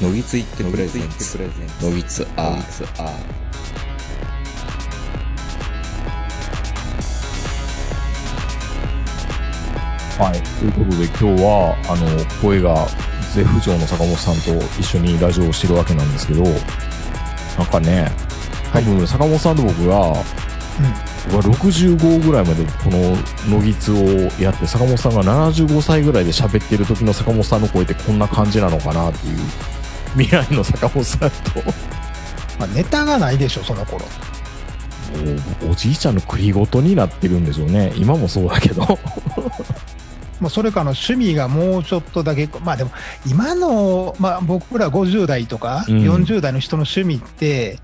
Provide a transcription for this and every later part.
のぎついってプレゼンツのぎつアー。ツアはい。ということで今日は、あの、声が絶不調の坂本さんと一緒にラジオをしてるわけなんですけど、なんかね、多分坂本さんと僕が、僕は65ぐらいまでこののぎつをやって、坂本さんが75歳ぐらいで喋ってる時の坂本さんの声ってこんな感じなのかなっていう、未来の坂本さんと、まあ、ネタがないでしょ、その頃。おじいちゃんの栗ごとになってるんでしょうね。今もそうだけど。もうそれからの趣味がもうちょっとだけ、まあでも、今の、まあ僕ら50代とかうん40代の人の趣味って、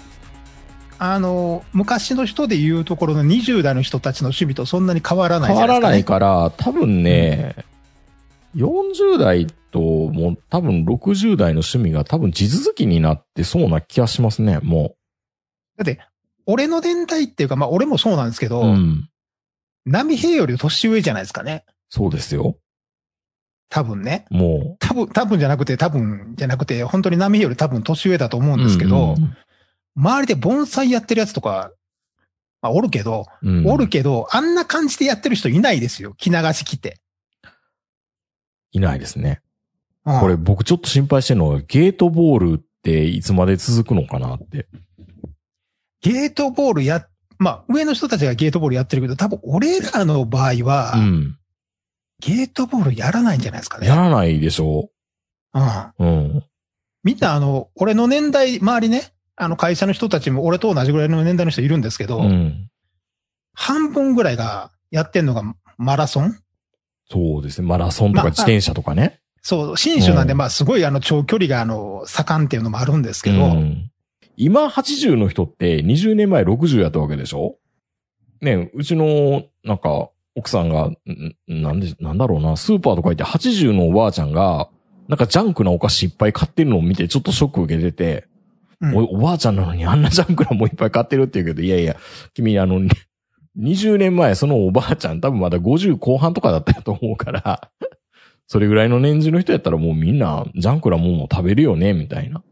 あの、昔の人で言うところの20代の人たちの趣味とそんなに変わらない変わ。らないから、多分ね、40代ともう多分60代の趣味が多分地続きになってそうな気がしますね、もだって、俺の年代っていうか、まあ俺もそうなんですけう。ど、うん。波平より年上じゃないですかね。そうですよ。多分ね。も多分、多分じゃなくて、多分じゃなくて、本当に波平より多分年上だと思うう。んですけど、うん周りで盆栽やってるやつとか、まあおるけど、うんおるけど、あんな感じでやってる人いないですよ。着流し着て。いないですね。うんこれ僕ちょっと心配してるのは、ゲートボールっていつまで続くのかなって。ゲートボールや、まあ、上の人たちがゲートボールやってるけど、多分俺らの場合は、うん。ゲートボールやらないんじゃないですかね。やらないでしょうん。う。うん。みんなあの、俺の年代、周りね、あの会社の人たちも俺と同じぐらいの年代の人いるんですけど、うん。半分ぐらいがやってんのがマラソンそうですね。マラソンとまあか自転車とかね。そう、新種なんで、うん。まあすごいあの長距離があの盛んっていうのもあるんですけど、うん。今80の人って20年前60やったわけでしょ？ねうちの、なんか、奥さんが、んなんで、なんだろうな、スーパーとか行って80のおばあちゃんが、なんかジャンクなお菓子いっぱい買ってるのを見てちょっとショック受けてて、うん。おおばあちゃんなのにあんなジャンクなもんいっぱい買ってるって言うけど、いやいや、君あの、20年前そのおばあちゃん多分まだ50後半とかだったと思うから、それぐらいの年次の人やったらもうみんなジャンクなもんも食べるよね、みたいな。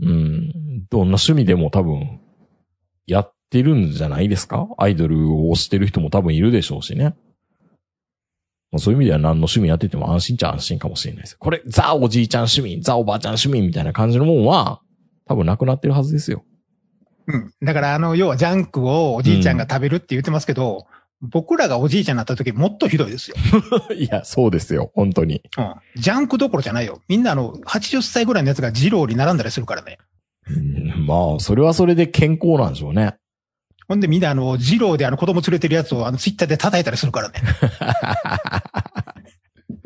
うん。どんな趣味でも多分、やってるんじゃないですか？アイドルを推してる人も多分いるでしょうしね。まあそういう意味では何の趣味やってても安心っちゃ安心かもしれないです。これ、ザおじいちゃん趣味、ザおばあちゃん趣味みたいな感じのもんは、多分なくなってるはずですよ。うん。だからあの、要はジャンクをおじいちゃんが食べるって言ってますけど、僕らがおじいちゃんになった時もっとひどいですよ。いや、そうですよ。本当に。うん。ジャンクどころじゃないよ。みんなあの、80歳ぐらいのやつが二郎に並んだりするからね。うんまあ、それはそれで健康なんでしょうね。ほんでみんなあの、二郎であの子供連れてるやつをあの、ツイッターで叩いたりするからね。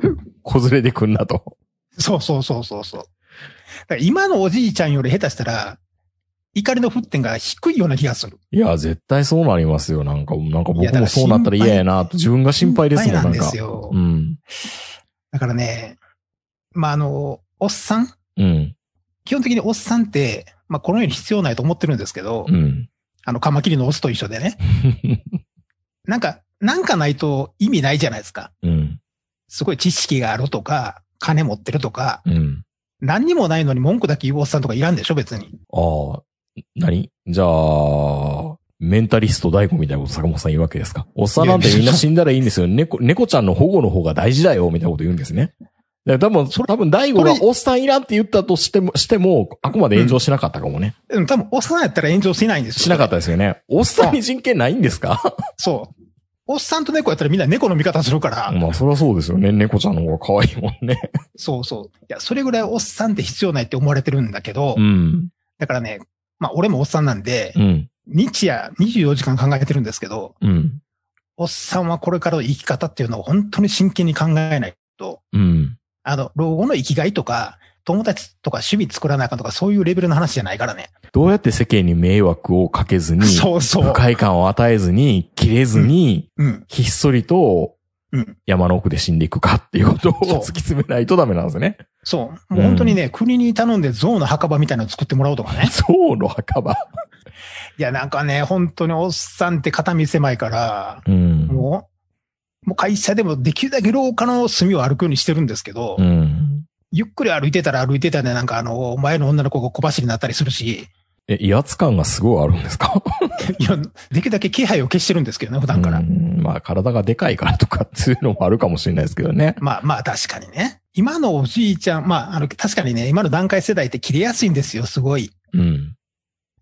子連れで来んなと。そうそうそうそうそう。今のおじいちゃんより下手したら、怒りの沸点が低いような気がする。いや、絶対そうなりますよ。なんか、なんか僕もそうなったら嫌やなと自分が心配ですもん、なんか。ですようん。だからね、まあ、あの、おっさん？うん。基本的におっさんって、まあ、この世に必要ないと思ってるんですけど、うん。あの、カマキリのオスと一緒でね。なんか、なんかないと意味ないじゃないですか。うん。すごい知識があるとか、金持ってるとか、うん。何にもないのに文句だけ言うおっさんとかいらんでしょ、別に。ああ、何？じゃあ、メンタリスト大悟みたいなこと坂本さん言うわけですか？おっさんなんてみんな死んだらいいんですよ。猫、猫ちゃんの保護の方が大事だよ、みたいなこと言うんですね。多分、それ多分大悟がおっさんいらんって言ったとしても、しても、あくまで炎上しなかったかもね。うん、多分、おっさんやったら炎上しないんですよ。しなかったですよね。おっさんに人権ないんですか？そう。おっさんと猫やったらみんな猫の味方するから。まあ、そりゃそうですよね。猫ちゃんの方が可愛いもんね。そうそう。いや、それぐらいおっさんって必要ないって思われてるんだけど、うん。だからね、まあ俺もおっさんなんで、うん。日夜24時間考えてるんですけど、うん。おっさんはこれからの生き方っていうのを本当に真剣に考えないと、うん。あの、老後の生きがいとか、友達とか趣味作らなあかんとかそういうレベルの話じゃないからね。どうやって世間に迷惑をかけずに、そうそう不。快感を与えずに、切れずに、うん。ひっそりとうん。山の奥で死んでいくかっていうことを突き詰めないとダメなんですね。そう。もう本当にね、国に頼んで象の墓場みたいなの作ってもらおうとかね。象の墓場。いや、なんかね、本当におっさんって肩身狭いから、うん。もう、もう会社でもできるだけ廊下の隅を歩くようにしてるんですけど、うん。ゆっくり歩いてたら歩いてたで、なんかあの、前の女の子が小走りになったりするし、え、威圧感がすごいあるんですか？いや、できるだけ気配を消してるんですけどね、普段から。うんまあ、体がでかいからとかっていうのもあるかもしれないですけどね。まあまあ確かにね。今のおじいちゃん、まあ、あの、確かにね、今の段階世代って切れやすいんですよ、すごい。うん。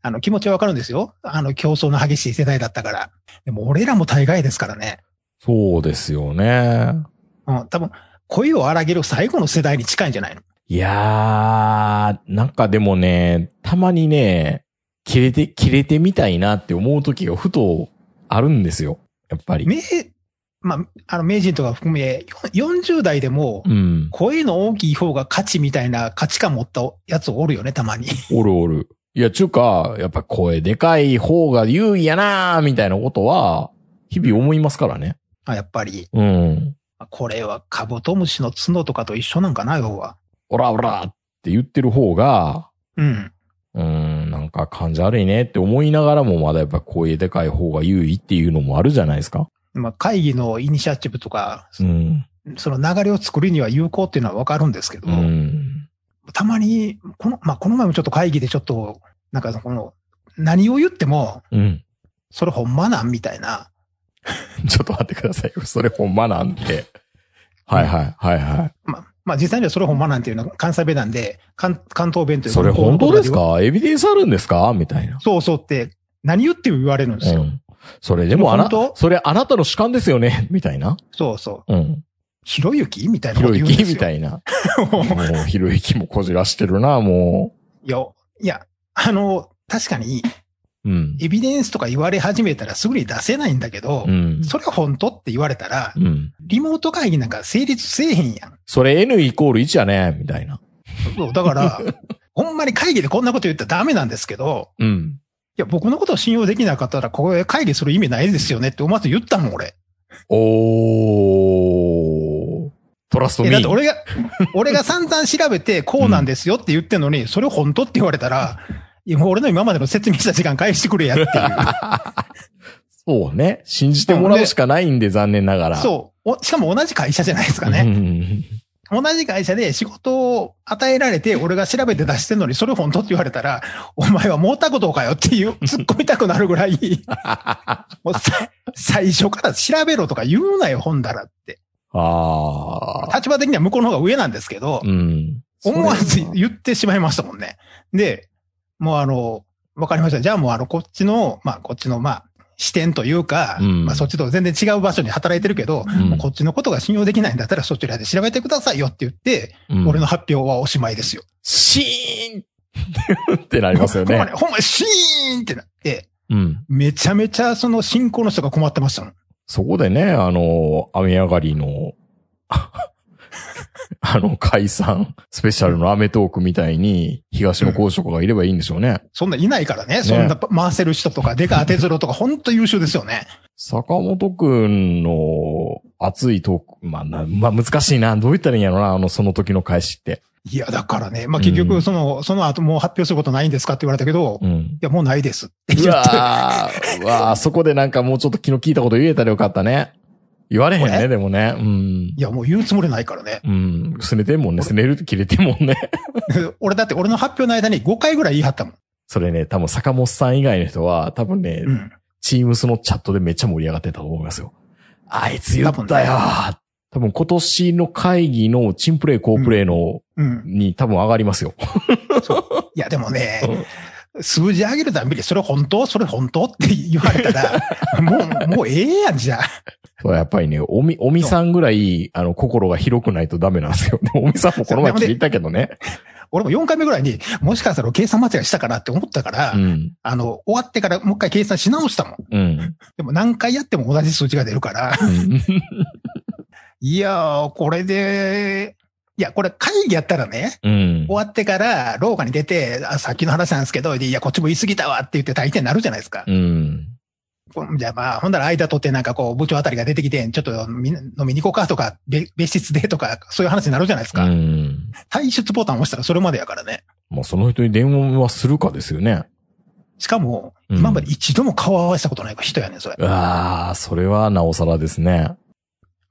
あの、気持ちはわかるんですよ。あの、競争の激しい世代だったから。でも俺らも大概ですからね。そうですよね。うん、多分、恋を荒げる最後の世代に近いんじゃないの？いやー、なんかでもね、たまにね、切れて、切れてみたいなって思う時がふとあるんですよ。やっぱり。名、まあ、あの、名人とか含め、よ40代でもう、ん。声の大きい方が勝ちみたいな価値観持ったやつおるよね、たまに。おるおる。いや、ちゅうか、やっぱ声でかい方が優位やなーみたいなことは、日々思いますからね。あやっぱり、うん。これはカブトムシの角とかと一緒なんかな、要は。オラオラって言ってる方が、うん。うーん、なんか感じ悪いねって思いながらもまだやっぱ声でかい方が優位っていうのもあるじゃないですか。まあ、会議のイニシアチブとか、うん。その流れを作るには有効っていうのはわかるんですけど、うん。たまに、この、まあ、この前もちょっと会議でちょっと、なんかこの、何を言っても、うん。それほんまなんみたいな。ちょっと待ってくださいよ。それほんまなんて。はいはい、はいはまあ、まあ実際にはそれほんまなんていうのは関西弁なんで、関関東弁といい。うそれ本当ですか？エビデンスあるんですか？みたいな。そうそうって、何言っても言われるんですよ。うん。それでもあなでも本、当それあなたの主観ですよね？みたいな。そうそう。うん。ひろゆき？みたいなひろゆき？みたいな。い もう、ひろゆきもこじらしてるな、もや、いや、あの、確かに、う。うん。エビデンスとか言われ始めたらすぐに出せないんだけど、うん。それ本当って言われたら、うん。リモート会議なんか成立せえへんやん。それ N イコール1やね、みたいな。そうだから、ほんまに会議でこんなこと言ったらダメなんですけど、うん。いや、僕のことを信用できなかったら、ここで会議する意味ないですよねって思わず言ったもん、俺。おー。トラストえ、ミー。だって俺が、俺が散々調べて、こうなんですよって言ってんのに、それ本当って言われたら、いや、もう俺の今までの説明した時間返してくれやっていう。そうね。信じてもらうしかないんで、残念ながら。そうお。しかも同じ会社じゃないですかうね。ん。同じ会社で仕事を与えられて、俺が調べて出してんのに、それ本当って言われたら、お前はもうたことかよっていう、突っ込みたくなるぐらい、もうさ最初から調べろとか言うなよ、本だらって。ああ。立場的には向こうの方が上なんですけど、うん。思わず言ってしまいましたもんね。で、もうあの、わかりました。じゃあもうあの、こっちの、まあ、こっちの、まあ、視点というか、うんまあ、そっちと全然違う場所に働いてるけど、うこっちのことが信用できないんだったらそちらで調べてくださいよって言って、うん俺の発表はおしまいですよ。シーンってなりますよね ほんまに、。ほんまにシーンってなって、うん。めちゃめちゃその進行の人が困ってましたもん。そこでね、あの、雨上がりの、あの、解散、スペシャルのアメトークみたいに、東野幸職がいればいいんでしょうね。そんないないからね。そんな回せる人とか、デカ当てずろとか、ほんと優秀ですよね。坂本くんの熱いトーク、まあな、まあ難しいな。どう言ったらいいんやろな、あの、その時の返しって。いや、だからね、まあ、結うん局、その、その後もう発表することないんですかって言われたけど、いうん。や、もうないですってう言って。わわーそこでなんかもうちょっと昨日聞いたこと言えたらよかったね。言われへんね、俺でもね。うん。いや、もう言うつもりないからね。うん。すねてんもんね。すねるって切れてんもんね。俺だって俺の発表の間に5回ぐらい言い張ったもん。それね、多分坂本さん以外の人は、多分ね、うん。チームスのチャットでめっちゃ盛り上がってたと思いますよ。あいつ言ったよー多分今年の会議のチンプレイ、コープレイの、うん。に多分上がりますよ。いや、でもね、数字上げるたんびに、それ本当？それ本当？って言われたら、もう、もうええやんじゃやっぱりね、おみ、おみさんぐらい、あの、心が広くないとダメなんですよ。おみさんもこの前聞いたけどね。俺も4回目ぐらいに、もしかしたら計算間違いしたかなって思ったから、うん。あの、終わってからもう一回計算し直したもん。うん。でも何回やっても同じ数字が出るから、うん いやー、これで、いや、これ会議やったらね、うん終。わってから廊下に出て、あさっきの話なんですけど、いや、こっちも言い過ぎたわって言って大抵なるじゃないですか。うん。じゃあまあ、ほんなら間取ってなんかこう、部長あたりが出てきて、ちょっとみ飲みに行こうかとか、べ別室でとか、そういう話になるじゃないですうか。ん。退出ボタン押したらそれまでやからね。まあ、その人に電話はするかですよね。しかも、うん今まで一度も顔合わせたことない人やねん、それ。うわあ、それはなおさらですね。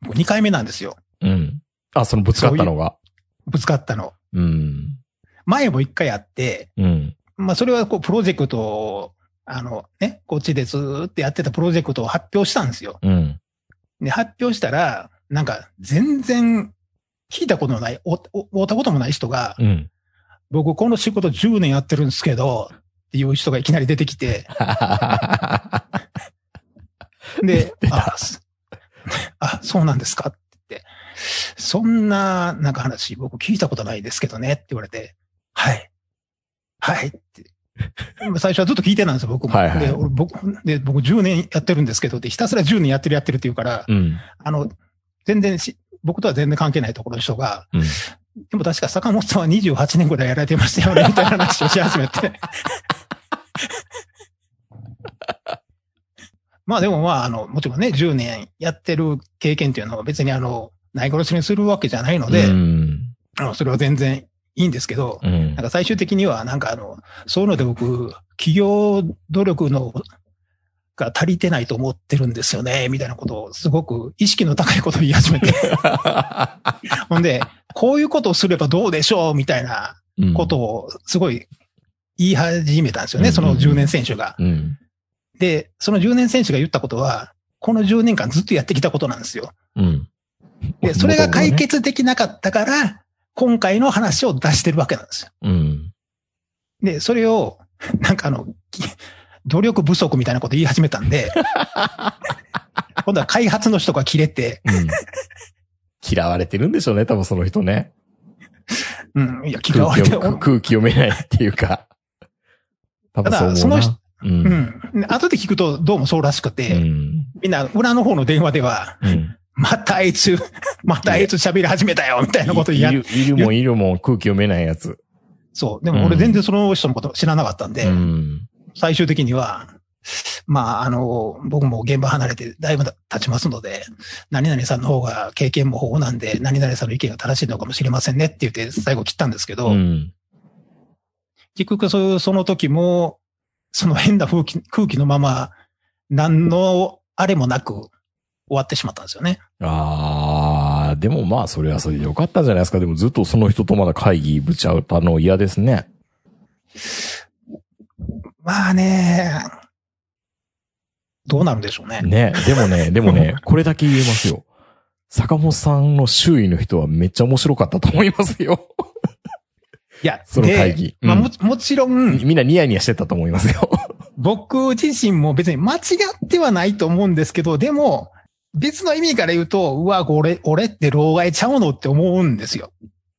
もう2回目なんですよ。うん。あ、そのぶつかったのが。ぶつかったの。うん。前も一回あって、うん。まあそれはこうプロジェクトを、あのね、こっちでずーっとやってたプロジェクトを発表したんですよ。うん。で、発表したら、なんか全然聞いたことのない、お、お、会ったこともない人が、うん。僕この仕事10年やってるんですけど、っていう人がいきなり出てきて、で、あ、すあ、そうなんですか？って言って、そんな、なんか話、僕聞いたことないですけどねって言われて、はい。はいって。ま あ最初はずっと聞いてたんですよ、僕も。はいはいで、俺僕、で、僕10年やってるんですけどひたすら10年やってるやってるって言うから、うん。あの、全然し、僕とは全然関係ないところの人が、うん。でも確か坂本さんは28年ぐらいやられてましたよね、みたいな話をし始めて。まあでもまあ、あの、もちろんね、10年やってる経験っていうのは別にあの、ない殺しにするわけじゃないので、うん。あのそれは全然いいんですけど、うんなんか最終的にはなんかあの、そういうので僕、企業努力の、が足りてないと思ってるんですよね、みたいなことをすごく意識の高いことを言い始めて。ほんで、こういうことをすればどうでしょうみたいなことをすごい言い始めたんですよね、うんその10年選手が。うん。で、その10年選手が言ったことは、この10年間ずっとやってきたことなんですよ。うん。で、それが解決できなかったから、今回の話を出してるわけなんですよ。うん。で、それを、なんかあの、き努力不足みたいなこと言い始めたんで、今度は開発の人が切れて、うん。嫌われてるんでしょうね、多分その人ね。うん、いや、嫌われて、空気を、空気読めないっていうか。多分そう思うな。ただその人う。うんん。で後で聞くとどうもそうらしくうて、ん。みんな裏の方の電話では、うん。またあいつ、またあいつ喋り始めたよ、みたいなこと言いる、いるもんいるもん空気読めないやつ。そう。でも俺全然その人のこと知らなかったんで、うん。最終的には、まあ、あの、僕も現場離れてだいぶ経ちますので、何々さんの方が経験も豊富なんで、何々さんの意見が正しいのかもしれませんねって言って最後切ったんですけど、うん。結局そその時も、その変な空気空気のまま、何のあれもなく終わってしまったんですよね。あー、でもまあ、それはそれでよかったんじゃないですか。でもずっとその人とまだ会議ぶちゃうたの嫌ですね。まあね、どうなるんでしょうね。ね。でもね、でもね、これだけ言えますよ。坂本さんの周囲の人はめっちゃ面白かったと思いますよ。いや、その会で議。まあうんももちろん、みんなニヤニヤしてたと思いますよ。僕自身も別に間違ってはないと思うんですけど、でも、別の意味から言うと、うわ、俺、俺って老害ちゃうのって思うんですよ。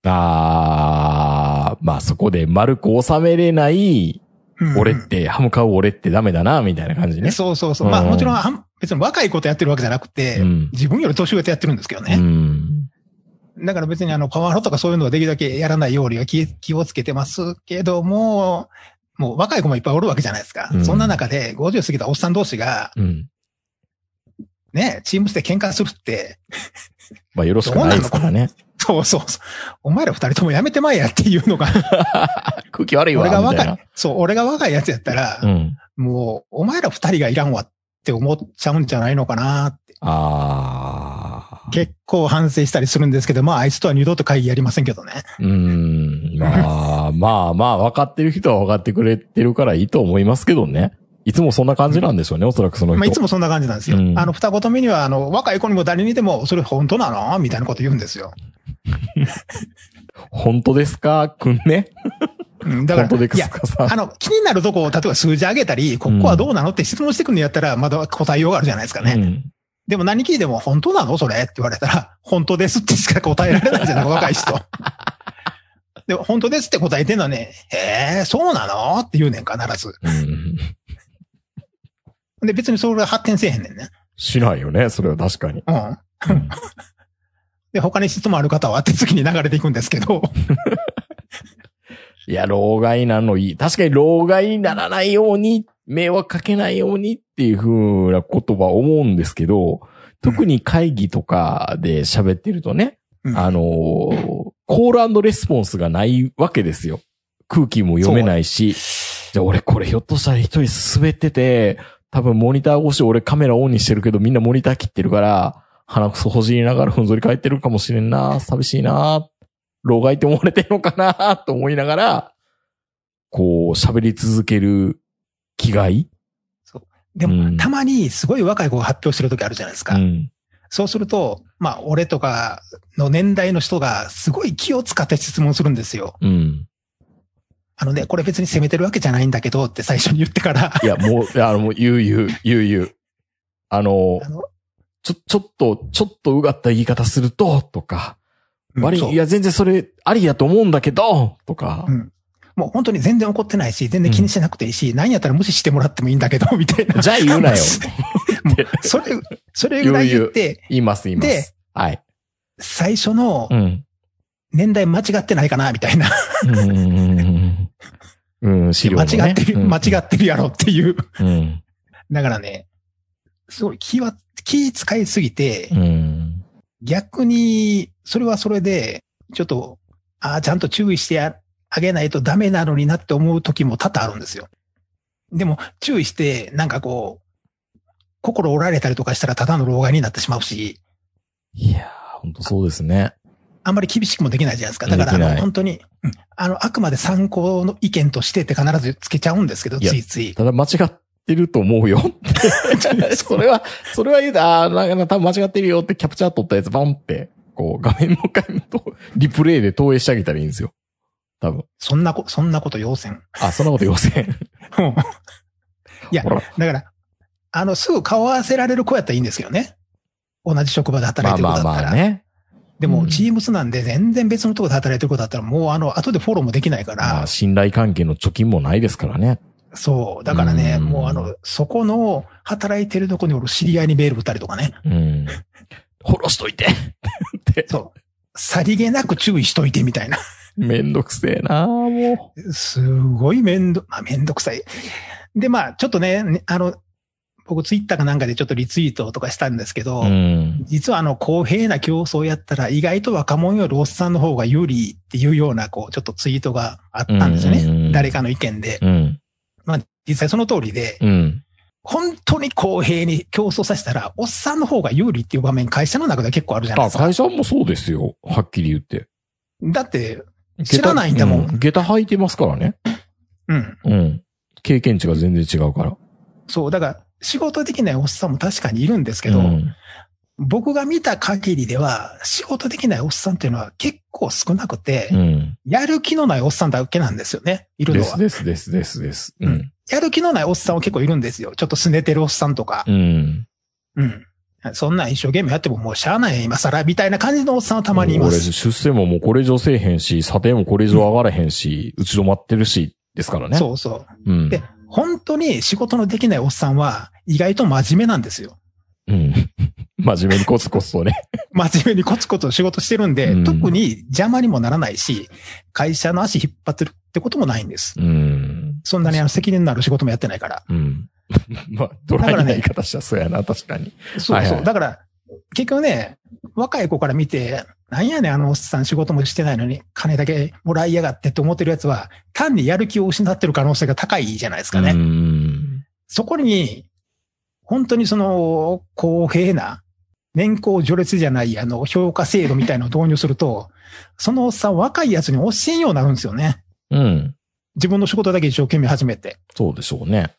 あー、まあそこで丸く収めれない、うん俺って、歯向かう俺ってダメだな、みたいな感じね。そうそうそう。まあうんもちろん別に若いことやってるわけじゃなくて、うん自分より年上とやってるんですけどうね。ん。だから別にあの、パワハラとかそういうのはできるだけやらないようには気気をつけてますけども、もう若い子もいっぱいおるわけじゃないですか。うんそんな中で50過ぎたおっさん同士が、うん。ね、チームスで喧嘩するって、まあよろしくないですからね。そうそうそう。お前ら二人ともやめてまえやっていうのが、空気悪いわ、俺が。若い、そう、俺が若いやつやったら、うん。もう、お前ら二人がいらんわって思っちゃうんじゃないのかなって。あー。結構反省したりするんですけど、まあ、あいつとは二度と会議やりませんけどね。うん。まあ、まあまあ、分かってる人は分かってくれてるからいいと思いますけどね。いつもそんな感じなんでしょうね、おそらくその人。まあ、いつもそんな感じなんですよ。うんあの、二言目には、あの、若い子にも誰にでも、それ本当なの？みたいなこと言うんですよ。本当ですか？くんね？うん、だから、本当でいや、すかさん。あの、気になるとこを、例えば数字上げたり、ここはどうなの？って質問してくるんやったら、まだ答えようがあるじゃないですかね。うんでも何聞いても、本当なの？それって言われたら、本当ですってしか答えられないじゃない若い人。でも、本当ですって答えてんのはね、へえ、そうなの？って言うねん、必ず。うん。で、別にそれは発展せえへんねんね。しないよね、それは確かに。うん。で、他に質問ある方はって次に流れていくんですけど、いや、老害なのいい。確かに老害にならないように、迷惑かけないようにっていう風な言葉思うんですけど、特に会議とかで喋ってるとね、うんあのーコールレスポンスがないわけですよ。空気も読めないし、じゃあ俺これひょっとしたら一人滑ってて、多分モニター越し俺カメラオンにしてるけどみんなモニター切ってるから、鼻くそほじりながらふんぞり返ってるかもしれんな、寂しいな、老害って思われてんのかなと思いながら、こう、喋り続ける気概でも、うんたまにすごい若い子が発表してる時あるじゃないですか。うん。そうすると、まあ、俺とかの年代の人がすごい気を使って質問するんですよ。うん。あのね、これ別に責めてるわけじゃないんだけどって最初に言ってから、いや、もう、あの、もう、言う言う、言う言う。あのあ、の、ちょ、ちょっと、ちょっとうがった言い方すると、とか、悪い、うんいや、全然それ、ありやと思うんだけど、とかう、んもう本当に全然怒ってないし、全然気にしなくていいし、何やったら無視してもらってもいいんだけど、みたいな。じゃあ言うなよ。それ、それぐらい言って、言います、言いま。ですはい。最初のうん。年代間違ってないかな、みたいな。うん。うん、資料ね違ってる、うん間違ってるやろっていう。うん。だからね、すごい気は、気使いすぎて、うん。逆に、それはそれで、ちょっと、ああ、ちゃんと注意してああげないとダメなのになって思う時も多々あるんですよ。でも、注意して、なんかこう、心折られたりとかしたらただの老害になってしまうし、いやー、本当そうですね。あんまり厳しくもできないじゃないですか。だから、あの、本当に、うんあの、あくまで参考の意見としてって必ずつけちゃうんですけど、ついつい。ただ間違ってると思うよ。それは、それは言うた、あーなんか多分間違ってるよってキャプチャー撮ったやつバンって、こう画面もう一回とリプレイで投影してあげたらいいんですよ。多分。そんなこ、そんなこと要せん。あ、そんなこと言わせん。うんいや、だから、あの、すぐ顔合わせられる子やったらいいんですけどね。同じ職場で働いてるまあまあ子だったら。まあね。でも、うんチームスなんで全然別のところで働いてる子だったら、もうあの、後でフォローもできないから、まあ信頼関係の貯金もないですからね。そう。だからね、うんもうあの、そこの働いてるとこにおる知り合いにメール打ったりとかね。うん。フォローしといてって。そう。さりげなく注意しといてみたいな。めんどくせえなもすごいめんど、まあ、めんどくさい。で、まあ、ちょっとね、ねあの、僕ツイッターかなんかでちょっとリツイートとかしたんですけど、う。うん。実はあの、公平な競争やったら、意外と若者よりおっさんの方が有利っていうような、こう、ちょっとツイートがあったんですよね。うんうんうん誰かの意見で。うん。まあ、実際その通りで、うん。本当に公平に競争させたら、おっさんの方が有利っていう場面、会社の中では結構あるじゃないあ、ですか。会社もそうですよ。はっきり言って。だって、知らないんだもんう下駄履いてますからね。うん。うん。経験値が全然違うから。そう、だから、仕事できないおっさんも確かにいるんですけど、うん僕が見た限りでは、仕事できないおっさんっていうのは結構少なくて、うん。やる気のないおっさんだけなんですよね。いるのはです。ですですですです。ううんん。やる気のないおっさんは結構いるんですよ。ちょっと拗ねてるおっさんとか。うん。うん。そんなん一生懸命やってももうしゃあない今更みたいな感じのおっさんはたまにいま俺、す。出世ももうこれ以上せえへんし、査定もこれ以上上がらへんし、打ち止まってるし、ですからね。そうそう。う。ん。で本当に仕事のできないおっさんは意外と真面目なんですよ。うん。真面目にコツコツとね。真面目にコツコツ仕事してるんで、うん特に邪魔にもならないし、会社の足引っ張ってるってこともないんです。うん。そんなにあの責任のある仕事もやってないから。うん。まあ、ドライな言い方したらそうやな、確かに。そうそう。はいはいだから、結局ね、若い子から見て、なんやねん、あのおっさん仕事もしてないのに、金だけもらいやがってって思ってるやつは、単にやる気を失ってる可能性が高いじゃないですかね。うん。そこに、本当にその、公平な、年功序列じゃない、あの、評価制度みたいなのを導入すると、そのおっさん若いやつに教えんようになるんですよね。うん。自分の仕事だけ一生懸命始めて。そうでしょうね。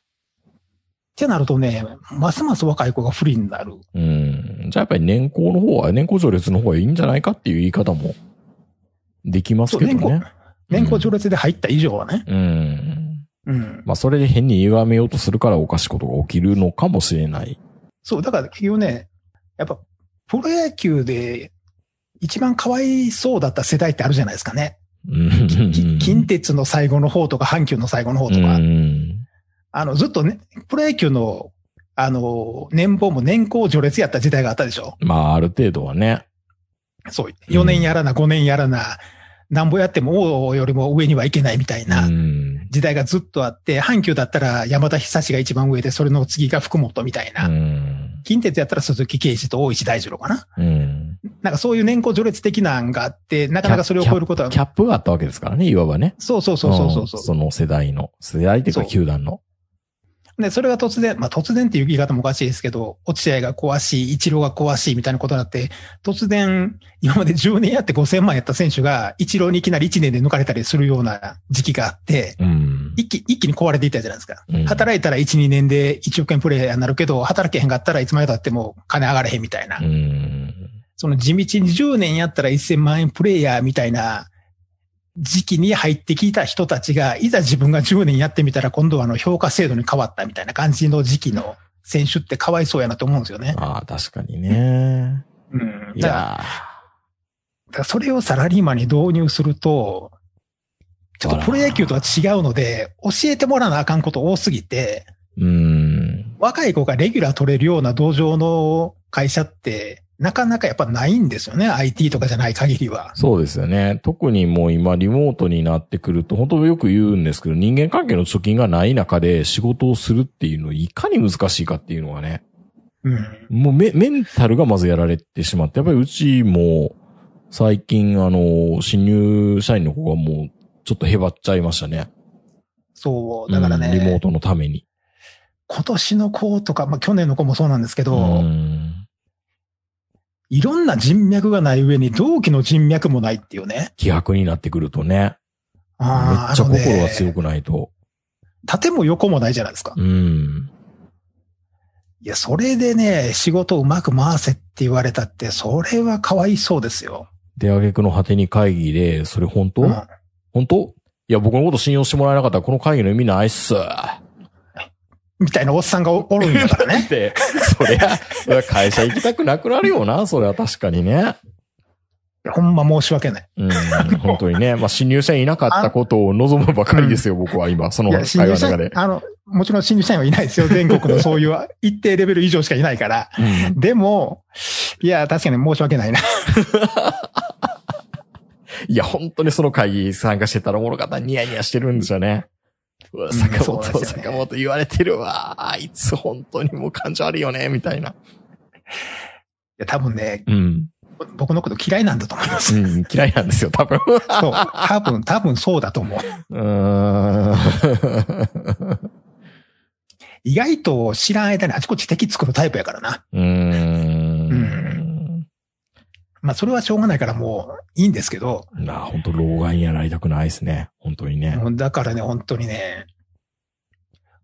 ってなるとね、ますます若い子が不利になる。うん。じゃあやっぱり年功の方は、年功序列の方がいいんじゃないかっていう言い方もできますけどそうね。年功序列で入った以上はね。うん。うん。まあそれで変に歪めようとするからおかしいことが起きるのかもしれない。そう、だから結局ね、やっぱ、プロ野球で一番かわいそうだった世代ってあるじゃないですかね。うんき近鉄の最後の方とか、阪急の最後の方とか。うんあの、ずっとね、プロ野球の、あの、年俸も年功序列やった時代があったでしょ？まあある程度はね。そう。4年やらな、5年やらな、なんぼやっても王よりも上にはいけないみたいなうん。時代がずっとあって、阪急だったら山田久志が一番上で、それの次が福本みたいな。うん。近鉄やったら鈴木啓治と大石大二郎かな。うん。なんかそういう年功序列的なんがあって、なかなかそれを超えることはキャップがあったわけですからね、いわばね。そうそうそうそうそうそう。んその世代の、世代っていうか球団の。で、それが突然、まあ突然っていう言い方もおかしいですけど、落合が壊しい、一郎が壊しいみたいなことになって、突然、今まで10年やって5000万やった選手が、一郎にいきなり1年で抜かれたりするような時期があって、うん。一気、一気に壊れていったじゃないですか。うん働いたら1、2年で1億円プレイヤーになるけど、働けへんかったらいつまで経っても金上がれへんみたいな。うん。その地道に10年やったら1000万円プレイヤーみたいな時期に入ってきた人たちが、いざ自分が10年やってみたら今度はあの評価制度に変わったみたいな感じの時期の選手ってかわいそうやなと思うんですよね。ああ、確かにね。うん。いやだそれをサラリーマンに導入すると、ちょっとプロ野球とは違うので、教えてもらわなあかんこと多すぎて、ーうん。若い子がレギュラー取れるような道場の会社って、なかなかやっぱないんですよね。IT とかじゃない限りは。そうですよね。特にもう今リモートになってくると、本当よく言うんですけど、人間関係の貯金がない中で仕事をするっていうのいかに難しいかっていうのはね。うん。もうメメンタルがまずやられてしまって、やっぱりうちも最近あの、新入社員の子がもうちょっとへばっちゃいましたね。そう、だからね。うんリモートのために。今年の子とか、まあ去年の子もそうなんですけど、うんいろんな人脈がない上に同期の人脈もないっていうね。気迫になってくるとね。めっあーちゃ心が強くないと。縦も横もないじゃないですか。うん。いや、それでね、仕事をうまく回せって言われたって、それはかわいそうですよ。で、挙句の果てに会議で、それ本当、うん本当？いや、僕のこと信用してもらえなかったらこの会議の意味ないっす。みたいなおっさんがおおるんだからね。で、そりゃ、そりゃ会社行きたくなくなるよな、それは確かにね。ほんま申し訳ない。うん、本当にね。まあ、新入社員いなかったことを望むばかりですよ、僕は今、その会話の中で、。あの、もちろん新入社員はいないですよ。全国のそういう一定レベル以上しかいないから。うんでも、いや、確かに申し訳ないな。いや、本当にその会議参加してたらおもろかったらニヤニヤしてるんですよね。うわ、坂本、なんね坂本言われてるわ。あいつ本当にもう感情悪いよね、みたいな。いや、多分ね、うん。僕のこと嫌いなんだと思います。うん、嫌いなんですよ、多分。そう。多分、多分そうだと思う。うーん。意外と知らん間にあちこち敵作るタイプやからな。うーん。まあ、それはしょうがないからもういいんですけど、なあ、本当老害にはなりたくないですね。本当にね。だからね、本当にね、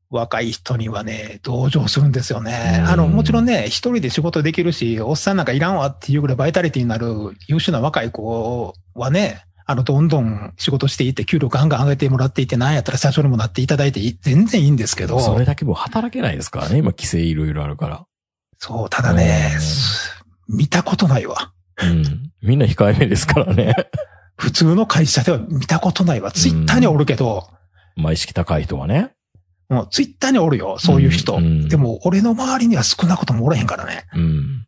若い人にはね、同情するんですよね。うんあの、もちろんね、一人で仕事できるし、おっさんなんかいらんわっていうぐらいバイタリティになる優秀な若い子はね、あの、どんどん仕事していって、給料ガンガン上げてもらっていて、なんやったら社長にもなっていただいて全然いいんですけど、それだけもう働けないですからね。今、規制いろいろあるから。そう、ただねうん、見たことないわ。うん。みんな控えめですからね。普通の会社では見たことないわ。ツイッターにおるけど、まあ、意識高い人はね。もうツイッターにおるよ、そういう人。うんうんでも、俺の周りには少なくともおらへんからね。うん。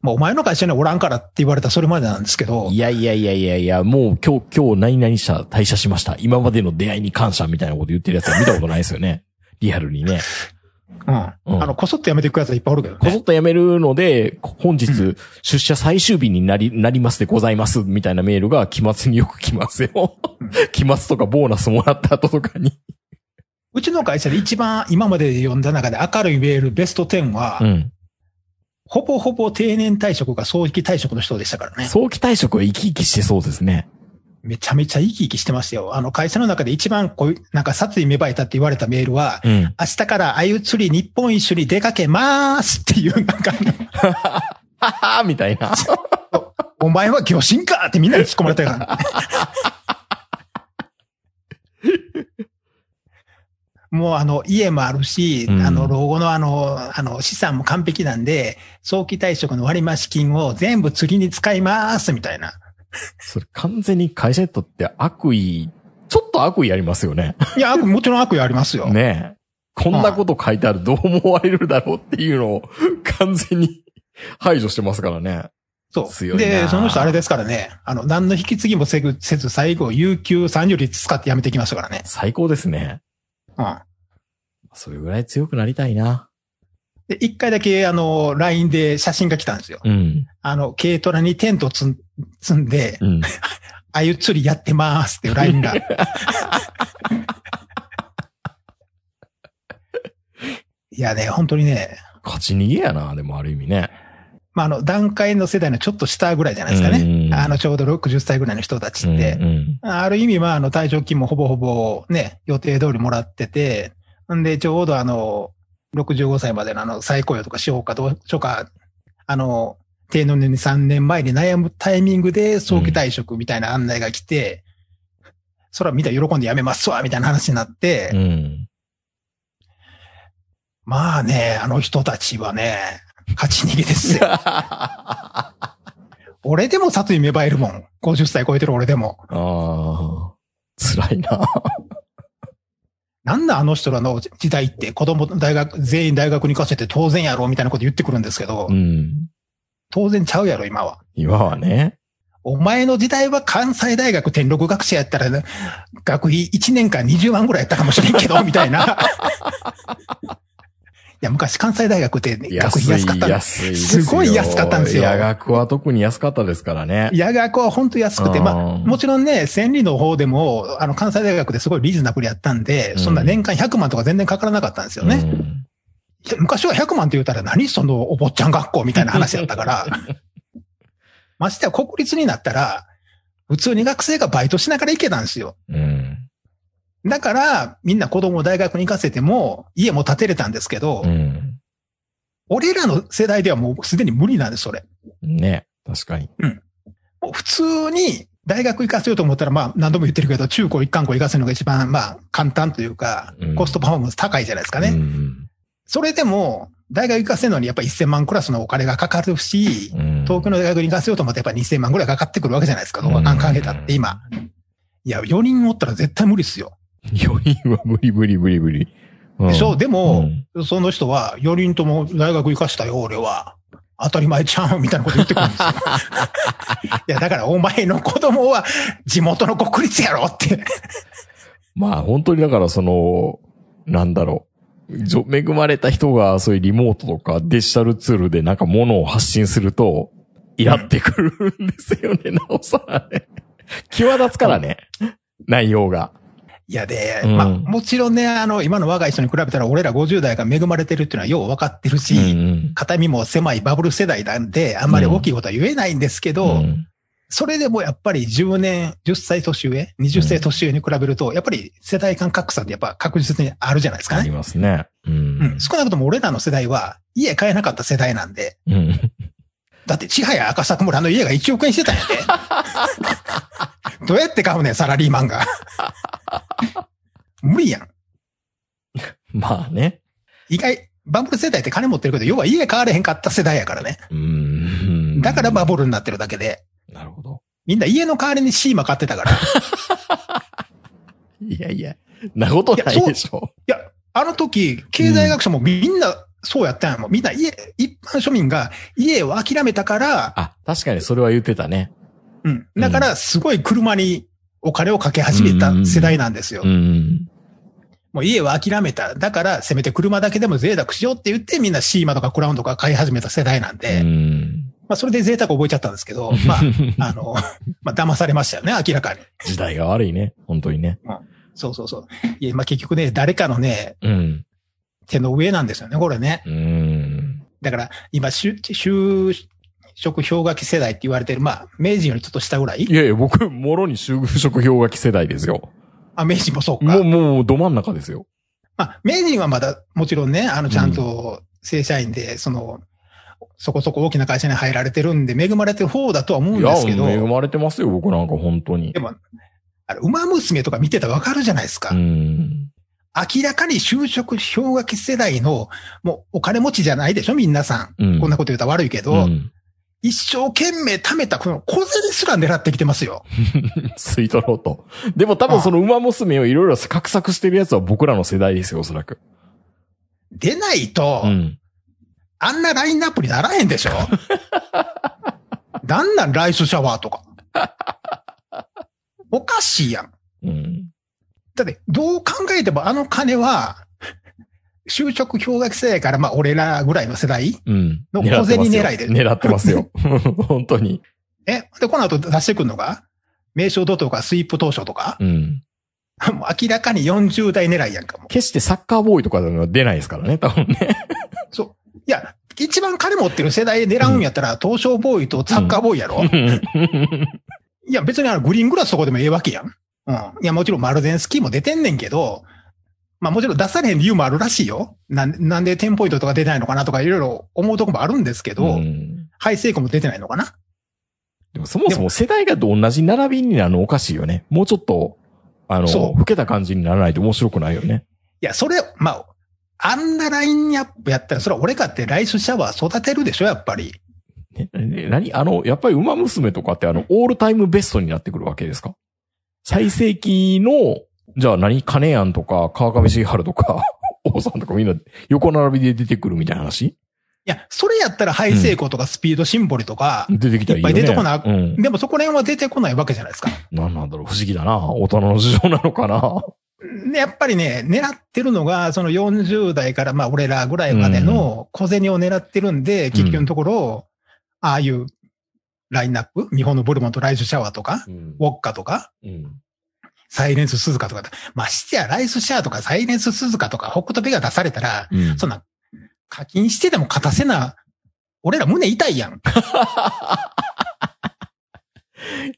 まあ、お前の会社にはおらんからって言われたらそれまでなんですけどい、やいやいやいやいや、もう今日、今日何々社退社しました。今までの出会いに感謝みたいなこと言ってるやつは見たことないですよね。リアルにね。うん。うんあの、こそっとやめていくやつはいっぱいおるけどね。こそっと辞めるので、本日、出社最終日になり、なりますでございます、みたいなメールが期末によく来ますようん。期末とかボーナスもらった後とかに。うちの会社で一番今まで読んだ中で明るいメールベスト10は、うん。ほぼほぼ定年退職が早期退職の人でしたからね。早期退職は生き生きしてそうですね。めちゃめちゃ生き生きしてましたよ。あの会社の中で一番こういう、なんか殺意芽生えたって言われたメールは、うん。明日からあゆ釣り日本一緒に出かけまーすっていう、なんか、は はみたいな。お前は魚神かってみんなに突っ込まれたから。もうあの、家もあるし、うんあの、老後のあの、あの、資産も完璧なんで、早期退職の割増金を全部釣りに使います、みたいな。それ完全に会社にとって悪意、ちょっと悪意ありますよね。いや、悪もちろん悪意ありますよ。ねえ。こんなこと書いてあるどう思われるだろうっていうのを完全に排除してますからね。そう。強いなで、その人あれですからね、あの、何の引き継ぎもせず、せず最後、有給30率使って辞めてきましたからね。最高ですね。うん。それぐらい強くなりたいな。で、一回だけ、あの、LINE で写真が来たんですよ。うん。あの、軽トラにテント積ん積んで、うん。あゆ釣りやってますっていう LINE が。やね、本当にね、勝ち逃げやな、でもある意味ね。まあ、あの、段階の世代のちょっと下ぐらいじゃないですかね。うんあの、ちょうど60歳ぐらいの人たちって。うんうんある意味、まあ、あの、退職金もほぼほぼね、予定通りもらってて、んで、ちょうどあの、65歳までのあの、再雇用とかしようかどうしようか、あの、定年に3年前に悩むタイミングで早期退職みたいな案内が来て、それはみんな喜んで辞めますわ、みたいな話になって、うん。まあね、あの人たちはね、勝ち逃げですよ。俺でも殺意芽生えるもん。50歳超えてる俺でも。ああ、辛いな。なんだあの人らの時代って子供、大学、全員大学に行かせて当然やろみたいなこと言ってくるんですけど、うん。当然ちゃうやろ今は。今はね。お前の時代は関西大学転録学者やったら、ね、学費1年間20万ぐらいやったかもしれんけど、みたいな。いや、昔関西大学って学費安かったす。ごい安かったんですよ夜学は特に安かったですからね。夜学は本当安くて、まあ、うんもちろんね、千里の方でも、あの、関西大学ですごいリーズナブルやったんで、うんそんな年間100万とか全然かからなかったんですよね。うん昔は100万って言ったら何そのお坊ちゃん学校みたいな話やったから。ましてや国立になったら、普通に学生がバイトしながら行けたんですよ。うん。だから、みんな子供を大学に行かせても、家も建てれたんですけど、うん。俺らの世代ではもうすでに無理なんです、それ。ね。確かに。もう普通に大学行かせようと思ったら、まあ何度も言ってるけど、中高一貫校行かせるのが一番、まあ簡単というかうん、コストパフォーマンス高いじゃないですかね。うん。それでも、大学行かせるのにやっぱ1000万クラスのお金がかかるし、うん東京の大学に行かせようと思ってやっぱ2000万ぐらいかかってくるわけじゃないですか。どう考えたって今。いや、4人おったら絶対無理っすよ。4人は無理無理無理無理。うんでしょ？でも、うんその人は4人とも大学行かしたよ、俺は。当たり前ちゃんみたいなこと言ってくるんですよ。いや、だからお前の子供は地元の国立やろって。まあ本当にだからその、なんだろう。恵まれた人がそういうリモートとかデジタルツールでなんか物を発信すると、イラってくるんですよね、なおさらね。際立つからね。内容が。いやで、うんまあ、もちろんね、あの、今の若い人に比べたら俺ら50代が恵まれてるっていうのはよう分かってるし、うん肩身も狭いバブル世代なんで、あんまり大きいことは言えないんですけど、うんそれでもやっぱり10年、10歳年上、20歳年上に比べると、やっぱり世代間格差ってやっぱ確実にあるじゃないですかありね。ますね。ううんん。少なくとも俺らの世代は家買えなかった世代なんで、うん。だって千早赤坂村の家が1億円してたんやで。どうやって買うねん、サラリーマンが。無理やん。まあね。意外、バブル世代って金持ってるけど、要は家買われへんかった世代やからね。うん。だからバブルになってるだけで。なるほど。みんな家の代わりにシーマ買ってたから。い いやいや、なことないでしょ。や、あの時、経済学者もみんなそうやったんやもん。みんな家、一般庶民が家を諦めたから、あ、確かにそれは言ってたね。うん。だから、すごい車にお金をかけ始めた世代なんですよう。ん。もう家を諦めた。だから、せめて車だけでも贅沢しようって言って、みんなシーマとかクラウンとか買い始めた世代なんで、うん。まあ、それで贅沢覚えちゃったんですけど、まあ、あの、まあ、騙されましたよね、明らかに。時代が悪いね。本当にね。そうそうそう。いや、まあ、結局ね、誰かのね、うん。手の上なんですよね、これね。うん。だから、今、就就職氷河期世代って言われてる、まあ、明治よりちょっと下ぐらい？いやいや、僕、もろに就職氷河期世代ですよ。あ、明治もそうか。もう、もう、ど真ん中ですよ。まあ、明治はまだ、もちろんね、あの、ちゃんと正社員で、その、そこそこ大きな会社に入られてるんで、恵まれてる方だとは思うんいや、ですけど、恵まれてますよ、僕なんか本当にで。も、あれ、馬娘とか見てたらわかるじゃないですか。うん。明らかに就職氷河期世代の、もうお金持ちじゃないでしょみんなさん。うん。こんなこと言うたら悪いけど、うん。一生懸命貯めたこの小銭すら狙ってきてますよ。吸い取ろうと。でも多分その馬娘をいろいろ画策してるやつは僕らの世代ですよ、おそらく。でないと、うん。あんなラインナップにならへんでしょ？なんなんライスシャワーとか？おかしいやん。うん。だって、どう考えてもあの金は、就職氷河期世代から、まあ、俺らぐらいの世代うん。の小銭狙いで狙ってますよ。本当に。えで、この後出してくるのが？名称度とかスイープ当初とか？うん。もう明らかに40代狙いやんかも。決してサッカーボーイとかでは出ないですからね、多分ね。そう。いや、一番金持ってる世代で狙うんやったら、東証ボーイとサッカーボーイやろ、いや、別にあの、グリーングラスとかでもええわけやん。うん。いや、もちろんマルゼンスキーも出てんねんけど、まあもちろん出されへん理由もあるらしいよ。なんなんで10ポイントとか出てないのかなとかいろいろ思うとこもあるんですけど、うんハイセイコも出てないのかな？でもそもそも世代が同じ並びになるのおかしいよね。もうちょっと、あの、そう老けた感じにならないと面白くないよね。いや、それ、まあ、あんなラインアップやったら、それは俺かってライスシャワー育てるでしょ、やっぱり。ねね何？あの、やっぱり馬娘とかってあの、オールタイムベストになってくるわけですか？最盛期の、じゃあ何金谷とか、川上茂春とか、王さんとかみんな横並びで出てくるみたいな話？いや、それやったらハイセイコとかスピードシンボリとか、出てきたらいいよね。いっぱい出てこなうん。でもそこら辺は出てこないわけじゃないですか。なんなんだろう、不思議だな。大人の事情なのかな。で、やっぱりね、狙ってるのが、その40代から、まあ、俺らぐらいまでの小銭を狙ってるんで、結局のところ、ああいうラインナップ、日本のブルボンとライスシャワーとか、うんウォッカとか、うん。サイレンス鈴鹿とか、ましてやライスシャワーとかサイレンス鈴鹿とか、北斗ペが出されたら、うんそんな、課金してでも勝たせな、俺ら胸痛いやん。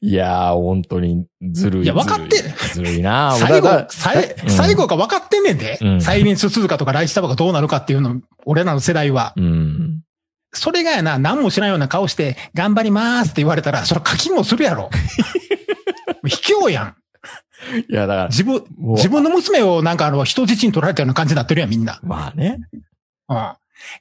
いやー、本当にずるい。いや分かってずるいな 最後だだ、さいうん最後が分かってんねんで、うんサイレンス鈴鹿とかライスシャワーがどうなるかっていうの、俺らの世代は。うん。それがやな、何も知らんような顔して、頑張りますって言われたら、それ課金もするやろ。卑怯やん。いや、だから、自分、自分の娘をなんかあの、人質に取られたような感じになってるやん、みんな。まあね。うん。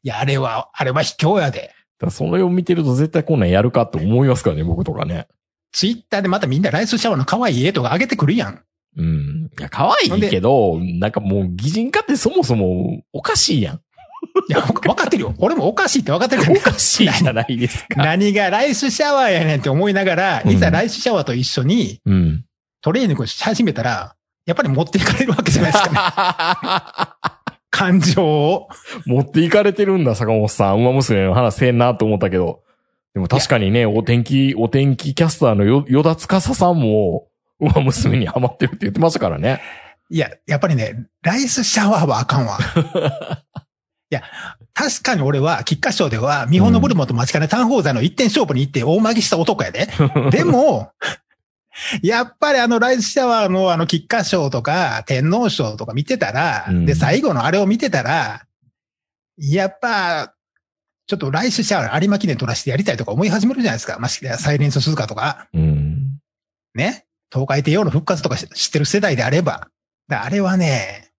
いや、あれは、あれは卑怯やで。だそれを見てると絶対こんなんやるかって思いますからね、僕とかね。ツイッターでまたみんなライスシャワーの可愛い絵とか上げてくるやん。うん。いや、可愛いけど、なんかもう擬人化ってそもそもおかしいやん。いや、わ分かってるよ。俺もおかしいって分かってるおかしいじゃないですか。何がライスシャワーやねんって思いながら、うんいざライスシャワーと一緒にうん。トレーニングし始めたら、やっぱり持っていかれるわけじゃないですかね。感情を。持っていかれてるんだ、坂本さん。馬娘の話せんなと思ったけど。でも確かにね、お天気、お天気キャスターのよ、よだつかささんも、馬娘にハマってるって言ってましたからね。いや、やっぱりね、ライスシャワーはあかんわ。いや、確かに俺は、菊花賞では、日本のブルモと町金単宝座の一点勝負に行って大負けした男やで。でも、やっぱりあのライスシャワーのあの菊花賞とか天皇賞とか見てたら、うんで、最後のあれを見てたら、やっぱ、ちょっとライスシャワー有馬記念取らせてやりたいとか思い始めるじゃないですか。ましてやサイレンス鈴鹿とか、うん。ね。東海帝王の復活とかし知ってる世代であれば。だあれはね、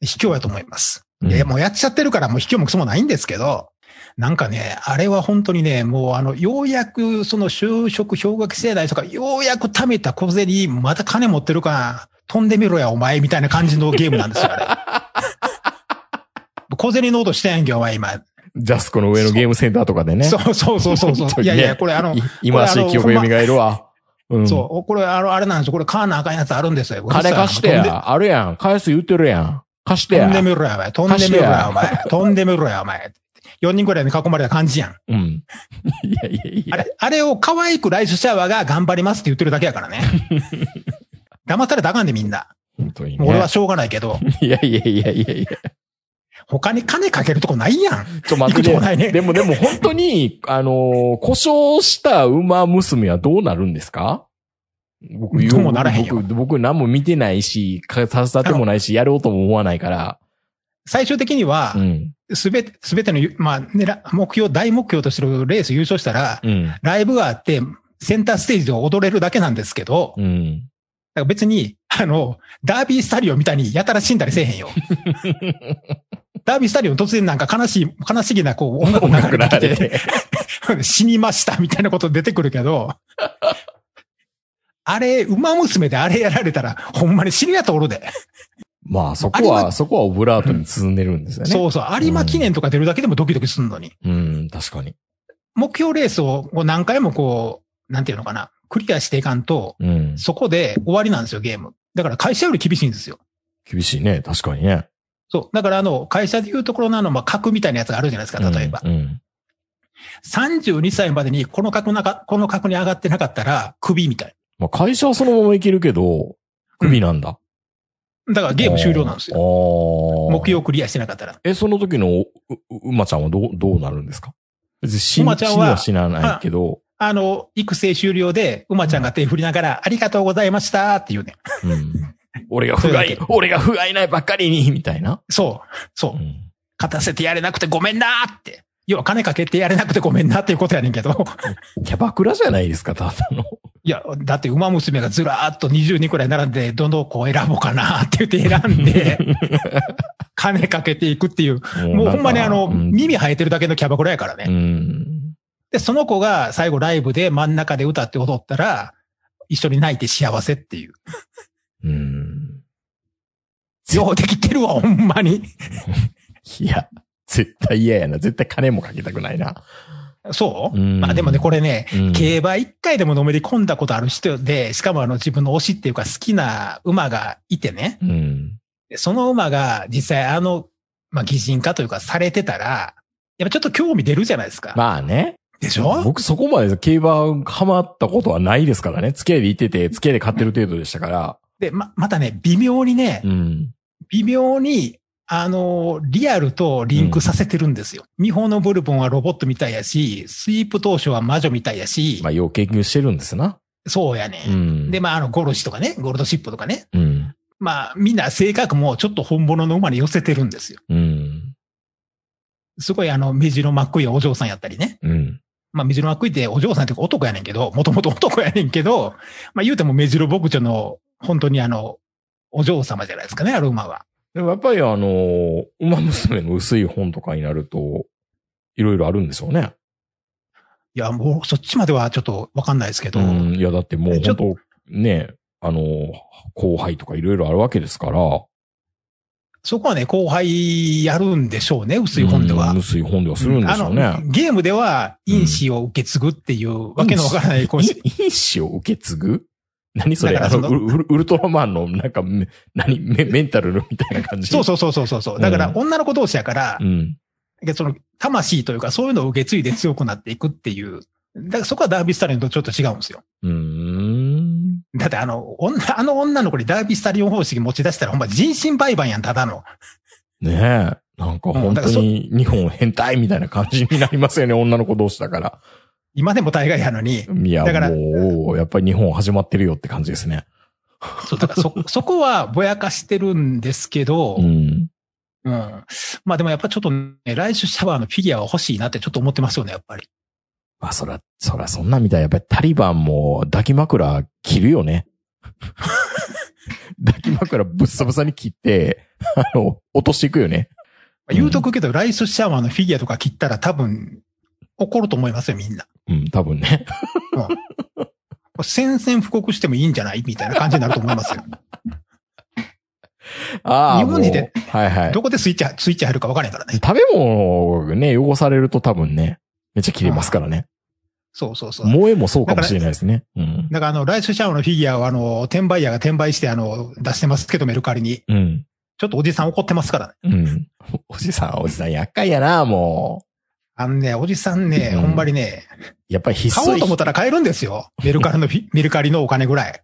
卑怯やと思います。いや、もうやっちゃってるからもう卑怯もクソもないんですけど、なんかね、あれは本当にね、もうあの、ようやくその就職氷河期世代とか、ようやく貯めた小銭、また金持ってるから、飛んでみろや、お前、みたいな感じのゲームなんですよ、あれ。小銭ノートしてんやんけ、お前、今。ジャスコの上のゲームセンターとかでね。そうそうそうそうそう。いやいや、これあのい、今らしい記憶が蘇るわ。うん。そう、これあの、あれなんですよ。これ買わなあかんやつあるんですよ。金貸してや。あるやん。返す言ってるやん。貸してや飛ん。でみろや、お前。飛んでみろや、お前。飛んでみろや、お前。4人くらいに囲まれた感じやん。うん。いやいやいや。あれ、あれを可愛くライスシャワーが頑張りますって言ってるだけやからね。騙されたらあかんでみんな。本当にね。俺はしょうがないけど、いやいやいやいやいや。他に金かけるとこないやん。ちょ待って行くとこないねでもでも本当に、あのー故障した馬娘はどうなるんですか？僕、どうもならへんよ僕、僕何も見てないし、かさせてもないし、やろうとも思わないから。最終的にはう、ん。すべて、すべての、まあ、狙目標、大目標としてるレース優勝したら、うん。ライブがあって、センターステージで踊れるだけなんですけど、だうん。から別に、あの、ダービースタリオンみたいにやたら死んだりせえへんよ。ダービースタリオン突然なんか悲しい、悲しげなこう音楽流れてて、て。死にましたみたいなこと出てくるけど、あれ、馬娘であれやられたら、ほんまに死ぬやとおるで。まあそこ有は、馬そこはオブラートに進んでるんですよね。そうそう、有馬記念とか出るだけでもドキドキするのに。うん、確かに。目標レースを何回もこう、なんていうのかな、クリアしていかんと、うん。そこで終わりなんですよ、ゲーム。だから会社より厳しいんですよ。厳しいね。確かにね。そう。だからあの、会社でいうところのあの、まあ、格みたいなやつがあるじゃないですか、例えば。うん。うん32歳までにこの格なか、この格に上がってなかったら、首みたい。まあ会社はそのままいけるけど、クビなんだ。だからゲーム終了なんですよ。よ目標クリアしてなかったら。え、その時のう、う馬ちゃんはどう、どうなるんですか？別に死馬ちゃんは死には死なないけど、あの、育成終了で、馬ちゃんが手振りながら、ありがとうございましたって言うね。うん。俺が不甲斐、俺が不甲斐ないばっかりに、みたいな。そう。そうう。ん。勝たせてやれなくてごめんなーって。要は金かけてやれなくてごめんなっていうことやねんけど。キャバクラじゃないですか、ただの。いや、だって馬娘がずらーっと20人くらい並んで、どの子を選ぼうかなって言って選んで、金かけていくっていう。もうほんまにあの、うん耳生えてるだけのキャバクラやからうね。ん。で、その子が最後ライブで真ん中で歌って踊ったら、一緒に泣いて幸せっていう。うん。ようできてるわ、ほんまに。いや、絶対嫌やな。絶対金もかけたくないな。そう、うんまあでもね、これね、うん競馬一回でものめり込んだことある人で、しかもあの自分の推しっていうか好きな馬がいてね、うん。でその馬が実際あの、まあ擬人化というかされてたら、やっぱちょっと興味出るじゃないですか。まあね。でしょ？僕そこまで競馬ハマったことはないですからね。付き合いで行ってて、付き合いで買ってる程度でしたから。で、ま、またね、微妙にね、うん。微妙に、あの、リアルとリンクさせてるんですよ。日本のブルボンはロボットみたいやし、スイープ当初は魔女みたいやし、まあ、要研究してるんですな。そうやね、うん。で、まあ、あの、ゴルシとかね、ゴールドシップとかね。うん。まあ、みんな性格もちょっと本物の馬に寄せてるんですよ。うん。すごいあの、メジロマックイはお嬢さんやったりね。うん。まあ、メジロマックイってお嬢さんっていうか男やねんけど、もともと男やねんけど、まあ言うてもメジロ牧場の、本当にあの、お嬢様じゃないですかね、ある馬は。でもやっぱりあの、馬娘の薄い本とかになると、いろいろあるんでしょうね。いや、もうそっちまではちょっとわかんないですけど、うん。いや、だってもう本当ね、あの、後輩とかいろいろあるわけですから。そこはね、後輩やるんでしょうね、薄い本では。うん薄い本ではするんでしょうね。あの、ゲームでは因子を受け継ぐっていうわけのわからないこうし因子を受け継ぐ？何それ？あのウルウルウルトラマンのなんかめ、何メメンタルのみたいな感じ？そうそうそうそうそうそう。だからうん女の子同士やから、うん。その魂というかそういうのを受け継いで強くなっていくっていう。だからそこはダービースタリオンとちょっと違うんですよ。うーん。だってあの、女、あの女の子にダービースタリオン方式持ち出したらほんま人身売買やん、ただの。ねえ。なんか本当に日本変態みたいな感じになりますよね、女の子同士だから。今でも大概やのに。いや、だからもう、やっぱり日本始まってるよって感じですね。そう、だからそ、そこはぼやかしてるんですけど、ううん。ん。まあでもやっぱちょっとね、来週シャワーのフィギュアは欲しいなってちょっと思ってますよね、やっぱり。まあ、そら、そら、そんなみたい。やっぱりタリバンも抱き枕切るよね。抱き枕ぶっさぶさに切って、あの、落としていくよね。まあ言うとくけど、ライスシャワーのフィギュアとか切ったら多分、怒ると思いますよ、みんな。うん、多分ね。宣戦布告してもいいんじゃない？みたいな感じになると思いますよ。ああ。日本にではいはい。どこでスイッチ、スイッチ入るか分からへんからね。食べ物がね、汚されると多分ね、めっちゃ切れますからね。そうそうそう。萌えもそうかもしれないですね。うん。だからあの、ライスシャワーのフィギュアをあの、転売屋が転売してあの、出してますけど、メルカリに。うん。ちょっとおじさん怒ってますからね。うん。おじさん、おじさん、厄介やな、もあのね、おじさんね、うんほんまにね、う。やっぱりひっ買おうと思ったら買えるんですよ。メルカリの メルカリのお金ぐらい。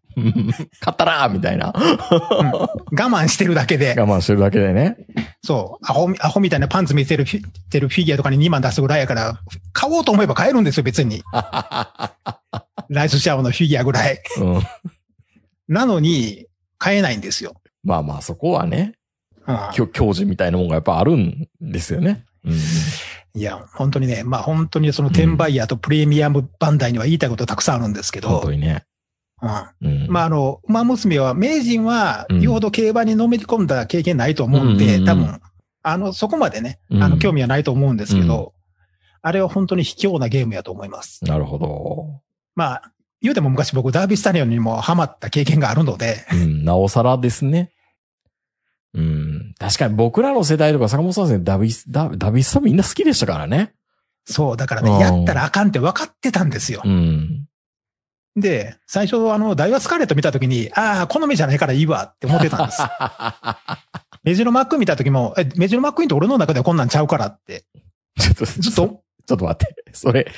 買ったらみたいな。うん我慢してるだけで。我慢してるだけでね。そう。アホみ、アホみたいなパンツ見せるフィてるフィギュアとかに2万出すぐらいやから、買おうと思えば買えるんですよ、別に。ライスシャワーのフィギュアぐらい。うん。なのに、買えないんですよ。まあまあ、そこはね、うん教教授みたいなもんがやっぱあるんですよね。うん。いや、本当にね、まあ本当にその転売ヤーとプレミアムバンダイには言いたいことたくさんあるんですけど、本当にね。うんうん。まああの、馬娘は、名人は、うんよほど競馬にのめり込んだ経験ないと思うんで、多分、あの、そこまでね、うんあの、興味はないと思うんですけど、あれは本当に卑怯なゲームやと思います。なるほど。まあ、言うても昔僕ダービースタリオンにもハマった経験があるので、うん、なおさらですね。うん。確かに僕らの世代とか坂本さんですね、ダビス、ダダビスさんみんな好きでしたからね。そう、だからうんね、やったらあかんって分かってたんですよう。ん。で、最初あの、ダイワスカーレット見た時に、ああ、好みじゃないからいいわって思ってたんです。メジロマック見た時も、え、メジロマックインって俺の中ではこんなんちゃうからって、ちょっと、ずっと、ちょっと待って。それ、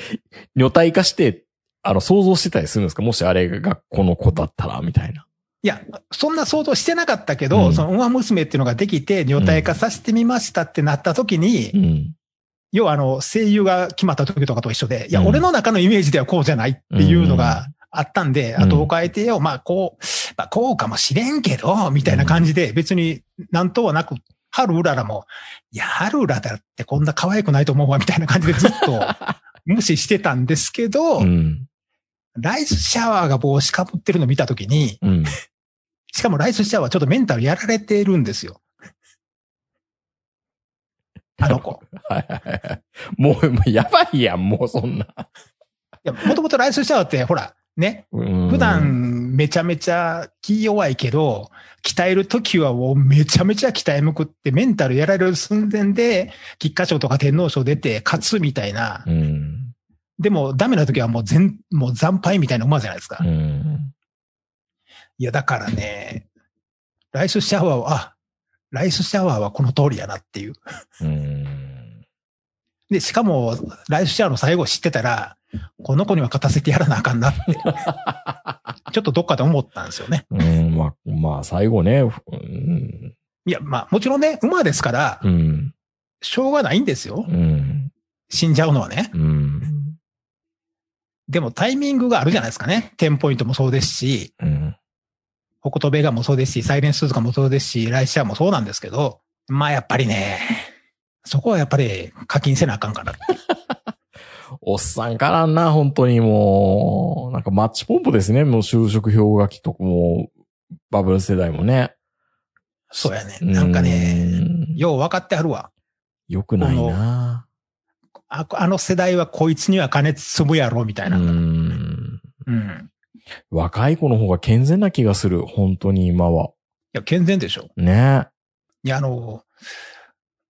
女体化して、あの、想像してたりするんですか？もしあれがこの子だったら、みたいな。いや、そんな想像してなかったけど、うんその、ウマ娘っていうのができて、女体化させてみましたってなった時に、うん。要はあの、声優が決まった時とかと一緒で、いや、うん俺の中のイメージではこうじゃないっていうのがあったんで、うんあとを変えてよ、まあこう、まあこうかもしれんけど、みたいな感じで、別になんとはなく、春うららも、いや、春うらだってこんな可愛くないと思うわ、みたいな感じでずっと 無視してたんですけど、うん。ライスシャワーが帽子かぶってるの見た時に、うん。しかもライスシャワーちょっとメンタルやられてるんですよ。あの子。はいはいはい。もう、もうやばいやん、もうそんな。いや、もともとライスシャワーって、ほら、ね、うん普、段めちゃめちゃ気弱いけど、鍛えるときはもうめちゃめちゃ鍛えむくってメンタルやられる寸前で、菊花賞とか天皇賞出て勝つみたいな。うん。でもダメなときはもう全、もう惨敗みたいな馬じゃないですか。うん。いや、だからね、ライスシャワーは、あ、ライスシャワーはこの通りやなっていう。うん。で、しかも、ライスシャワーの最後知ってたら、この子には勝たせてやらなあかんなって。ちょっとどっかで思ったんですよね。うん、まあ、まあ、最後ね、うん。いや、まあ、もちろんね、馬ですから、うん。しょうがないんですよ。うん。死んじゃうのはね。うん。でもタイミングがあるじゃないですかね。テンポイントもそうですし、うん。ホコトベガもそうですし、サイレンススーツカもそうですし、ライスシャワーもそうなんですけど、まあやっぱりね、そこはやっぱり課金せなあかんから。おっさんからんな、本当にもう、なんかマッチポンプですね、もう就職氷河期とかも、バブル世代もね。そうやね。なんかね、うん、よう分かってはるわ。よくないな。ああの世代はこいつには金積むやろ、みたいうな。ん。うん。若い子の方が健全な気がする、本当に今は。いや、健全でしょ。ね。いや、あの、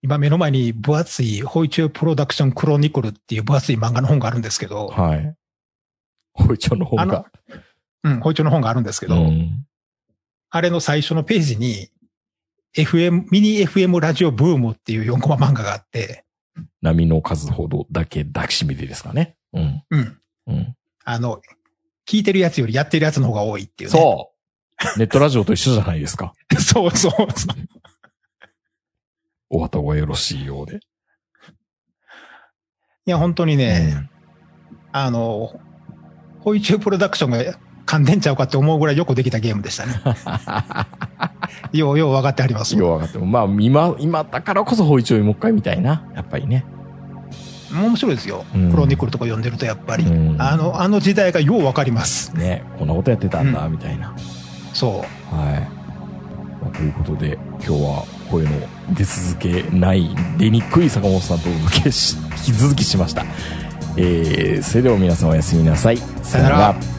今目の前に分厚い、ホイチュープロダクションクロニクルっていう分厚い漫画の本があるんですけど、はい。ホイチョの方あのが。、うん、ホイチューの本があるんですけど、うん。あれの最初のページに、FM、ミニ FM ラジオブームっていう4コマ漫画があって、波の数ほどだけ抱きしめてですかね。うん。うん。うん。あの、聞いてるやつよりやってるやつの方が多いっていうね。そう。ネットラジオと一緒じゃないですか。う。そうそうそう。お後がよろしいようで。いや、本当にね、あの、ホイチュープロダクションが噛んでんちゃうかって思うぐらいよくできたゲームでしたね。ようよう分かってあります。よう分かっても。まあ、今、今だからこそホイチョイもう一回みたいな。やっぱりね。面白いですよ。うんクロニクルとか読んでるとやっぱり。うんあの、あの時代がよう分かります。ね。こんなことやってたんだ、うみたいな。そう。はい。まあということで、今日は声の出続けない、出にくい坂本さんとお届けし、引き続きしました。えー、それでは皆さんおやすみなさい。さよなら。